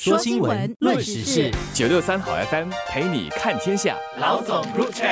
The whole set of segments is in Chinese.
说新闻，论时事，九六三好 FM 陪你看天下。老总入场。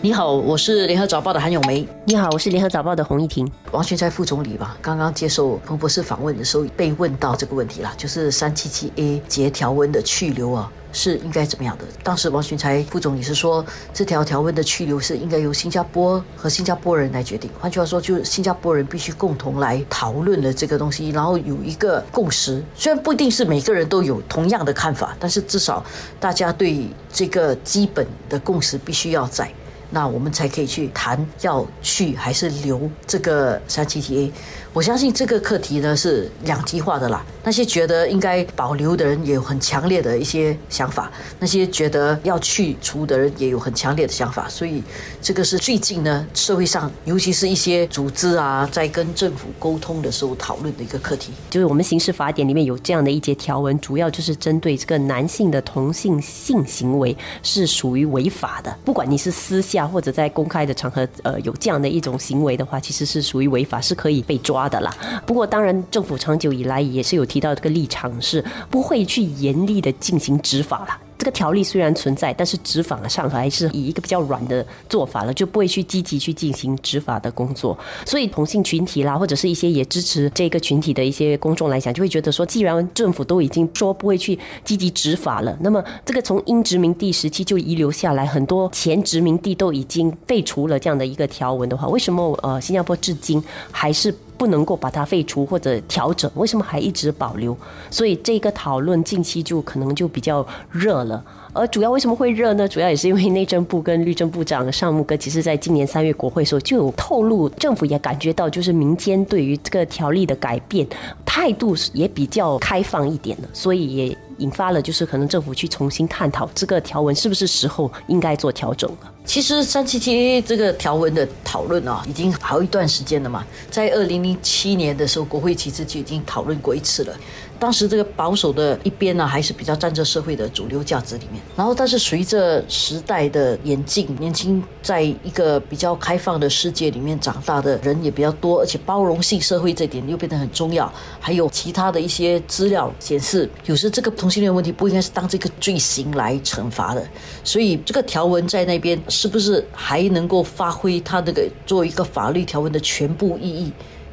你好，我是联合早报的韩永梅。你好，我是联合早报的洪一婷。王群才副总理吧，刚刚接受彭博士访问的时候，被问到这个问题了，就是三七七 A 节条文的去留啊。是应该怎么样的？当时王群才副总也是说，这条条文的去留是应该由新加坡和新加坡人来决定。换句话说，就是新加坡人必须共同来讨论了这个东西，然后有一个共识。虽然不一定是每个人都有同样的看法，但是至少大家对这个基本的共识必须要在。那我们才可以去谈要去还是留这个三七 T A。我相信这个课题呢是两极化的啦。那些觉得应该保留的人也有很强烈的一些想法，那些觉得要去除的人也有很强烈的想法。所以这个是最近呢社会上，尤其是一些组织啊，在跟政府沟通的时候讨论的一个课题。就是我们刑事法典里面有这样的一节条文，主要就是针对这个男性的同性性行为是属于违法的，不管你是私下。或者在公开的场合，呃，有这样的一种行为的话，其实是属于违法，是可以被抓的啦。不过，当然，政府长久以来也是有提到这个立场，是不会去严厉的进行执法了。这个条例虽然存在，但是执法上还是以一个比较软的做法了，就不会去积极去进行执法的工作。所以同性群体啦，或者是一些也支持这个群体的一些公众来讲，就会觉得说，既然政府都已经说不会去积极执法了，那么这个从英殖民地时期就遗留下来很多前殖民地都已经废除了这样的一个条文的话，为什么呃新加坡至今还是？不能够把它废除或者调整，为什么还一直保留？所以这个讨论近期就可能就比较热了。而主要为什么会热呢？主要也是因为内政部跟律政部长尚木哥，其实在今年三月国会的时候就有透露，政府也感觉到就是民间对于这个条例的改变态度也比较开放一点了，所以也引发了就是可能政府去重新探讨这个条文是不是时候应该做调整了。其实三七七这个条文的讨论啊，已经好一段时间了嘛，在二零零七年的时候，国会其实就已经讨论过一次了。当时这个保守的一边呢，还是比较站在社会的主流价值里面。然后，但是随着时代的演进，年轻在一个比较开放的世界里面长大的人也比较多，而且包容性社会这点又变得很重要。还有其他的一些资料显示，有时这个同性恋问题不应该是当这个罪行来惩罚的。所以，这个条文在那边是不是还能够发挥它这个作为一个法律条文的全部意义？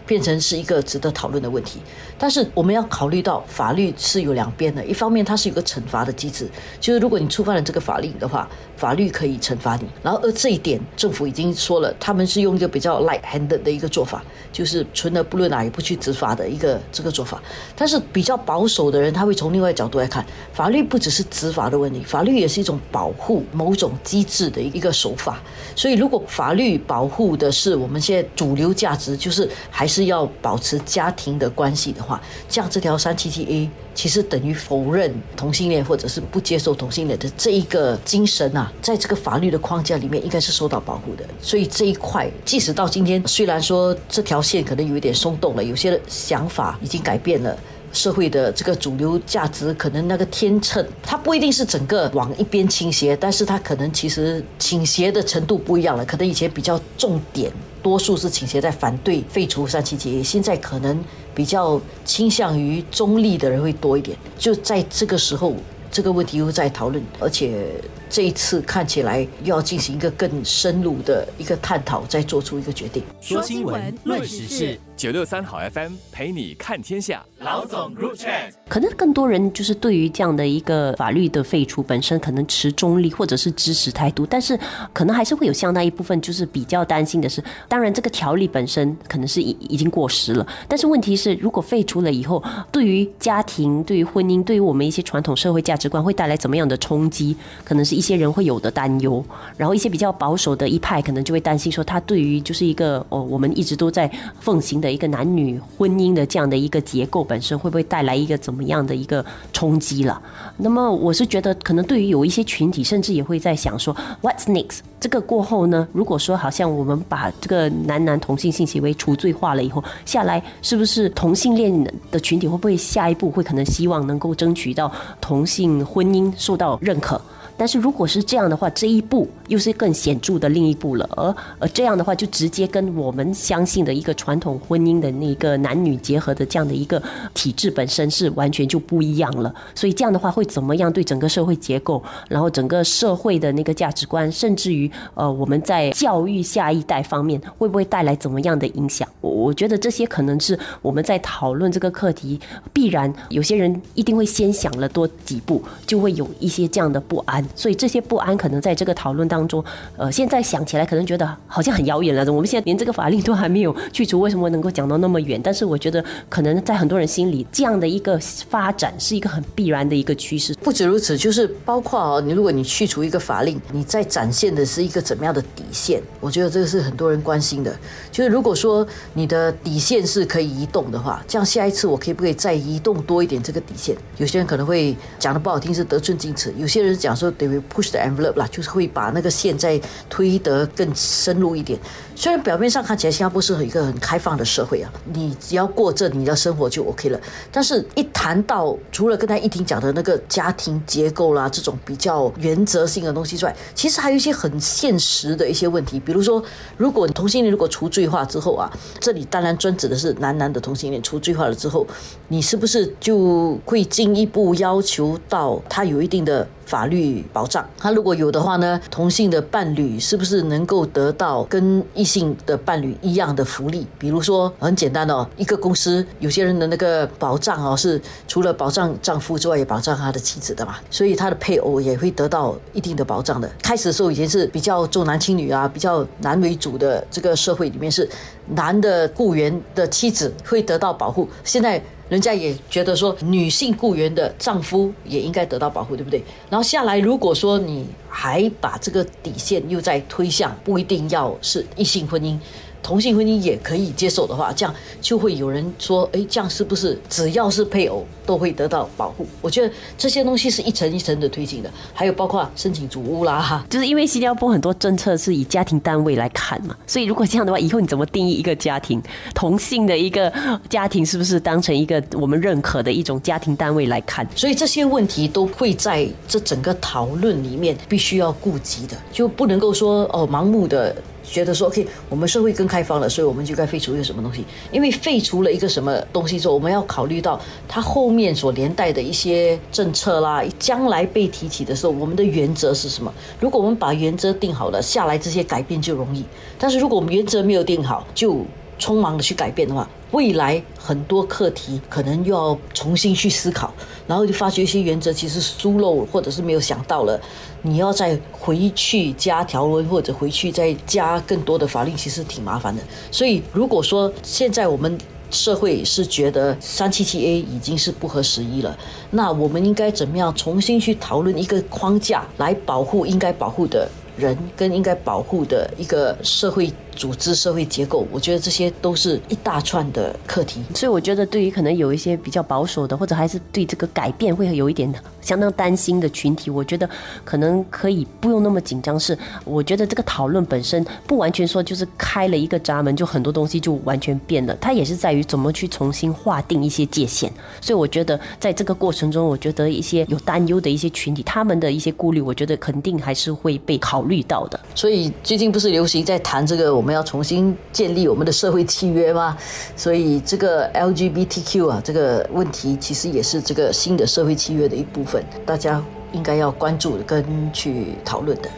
变成是一个值得讨论的问题，但是我们要考虑到法律是有两边的，一方面它是有个惩罚的机制，就是如果你触犯了这个法令的话，法律可以惩罚你。然后而这一点政府已经说了，他们是用一个比较 light hand 的一个做法，就是存而不论啊，也不去执法的一个这个做法。但是比较保守的人，他会从另外角度来看，法律不只是执法的问题，法律也是一种保护某种机制的一个手法。所以如果法律保护的是我们现在主流价值，就是还是。是要保持家庭的关系的话，这样这条三七七 A，其实等于否认同性恋或者是不接受同性恋的这一个精神啊，在这个法律的框架里面应该是受到保护的。所以这一块，即使到今天，虽然说这条线可能有一点松动了，有些想法已经改变了。社会的这个主流价值，可能那个天秤，它不一定是整个往一边倾斜，但是它可能其实倾斜的程度不一样了。可能以前比较重点，多数是倾斜在反对废除三七节，现在可能比较倾向于中立的人会多一点。就在这个时候，这个问题又在讨论，而且。这一次看起来又要进行一个更深入的一个探讨，再做出一个决定。说新闻，论时事，九六三好 FM 陪你看天下。老总入场。可能更多人就是对于这样的一个法律的废除本身，可能持中立或者是支持态度，但是可能还是会有相当一部分就是比较担心的是，当然这个条例本身可能是已已经过时了，但是问题是，如果废除了以后，对于家庭、对于婚姻、对于我们一些传统社会价值观会带来怎么样的冲击？可能是。一些人会有的担忧，然后一些比较保守的一派可能就会担心说，他对于就是一个哦，我们一直都在奉行的一个男女婚姻的这样的一个结构本身，会不会带来一个怎么样的一个冲击了？那么我是觉得，可能对于有一些群体，甚至也会在想说，What's next？这个过后呢？如果说好像我们把这个男男同性性行为除罪化了以后，下来是不是同性恋的群体会不会下一步会可能希望能够争取到同性婚姻受到认可？但是如果是这样的话，这一步又是更显著的另一步了。而而这样的话，就直接跟我们相信的一个传统婚姻的那个男女结合的这样的一个体制本身是完全就不一样了。所以这样的话会怎么样对整个社会结构，然后整个社会的那个价值观，甚至于呃我们在教育下一代方面会不会带来怎么样的影响？我我觉得这些可能是我们在讨论这个课题，必然有些人一定会先想了多几步，就会有一些这样的不安。所以这些不安可能在这个讨论当中，呃，现在想起来可能觉得好像很遥远了。我们现在连这个法令都还没有去除，为什么能够讲到那么远？但是我觉得可能在很多人心里，这样的一个发展是一个很必然的一个趋势。不止如此，就是包括哦，你如果你去除一个法令，你在展现的是一个怎么样的底线？我觉得这个是很多人关心的。就是如果说你的底线是可以移动的话，这样下一次我可以不可以再移动多一点这个底线？有些人可能会讲的不不好听是得寸进尺，有些人讲说得 push the envelope 啦，就是会把那个线再推得更深入一点。虽然表面上看起来新加坡是一个很开放的社会啊，你只要过这你的生活就 OK 了。但是，一谈到除了刚才一婷讲的那个家庭结构啦，这种比较原则性的东西之外，其实还有一些很现实的一些问题。比如说，如果同性恋如果除罪化之后啊，这里当然专指的是男男的同性恋除罪化了之后，你是不是就会进一步要求到它有一定的？法律保障，他如果有的话呢，同性的伴侣是不是能够得到跟异性的伴侣一样的福利？比如说，很简单哦，一个公司有些人的那个保障哦，是除了保障丈夫之外，也保障他的妻子的嘛，所以他的配偶也会得到一定的保障的。开始的时候以前是比较重男轻女啊，比较男为主的这个社会里面是男的雇员的妻子会得到保护，现在。人家也觉得说，女性雇员的丈夫也应该得到保护，对不对？然后下来，如果说你还把这个底线又再推向，不一定要是异性婚姻。同性婚姻也可以接受的话，这样就会有人说：“哎，这样是不是只要是配偶都会得到保护？”我觉得这些东西是一层一层的推进的，还有包括申请主屋啦，哈，就是因为新加坡很多政策是以家庭单位来看嘛，所以如果这样的话，以后你怎么定义一个家庭？同性的一个家庭是不是当成一个我们认可的一种家庭单位来看？所以这些问题都会在这整个讨论里面必须要顾及的，就不能够说哦盲目的。觉得说 OK，我们社会更开放了，所以我们就该废除一个什么东西？因为废除了一个什么东西之后，我们要考虑到它后面所连带的一些政策啦，将来被提起的时候，我们的原则是什么？如果我们把原则定好了，下来这些改变就容易。但是如果我们原则没有定好，就匆忙的去改变的话，未来很多课题可能又要重新去思考，然后就发觉一些原则其实疏漏或者是没有想到了，你要再回去加条文或者回去再加更多的法令，其实挺麻烦的。所以如果说现在我们社会是觉得三七七 A 已经是不合时宜了，那我们应该怎么样重新去讨论一个框架来保护应该保护的人跟应该保护的一个社会？组织社会结构，我觉得这些都是一大串的课题。所以我觉得，对于可能有一些比较保守的，或者还是对这个改变会有一点相当担心的群体，我觉得可能可以不用那么紧张。是我觉得这个讨论本身不完全说就是开了一个闸门，就很多东西就完全变了。它也是在于怎么去重新划定一些界限。所以我觉得在这个过程中，我觉得一些有担忧的一些群体，他们的一些顾虑，我觉得肯定还是会被考虑到的。所以最近不是流行在谈这个。我们要重新建立我们的社会契约吗？所以这个 LGBTQ 啊，这个问题其实也是这个新的社会契约的一部分，大家应该要关注跟去讨论的。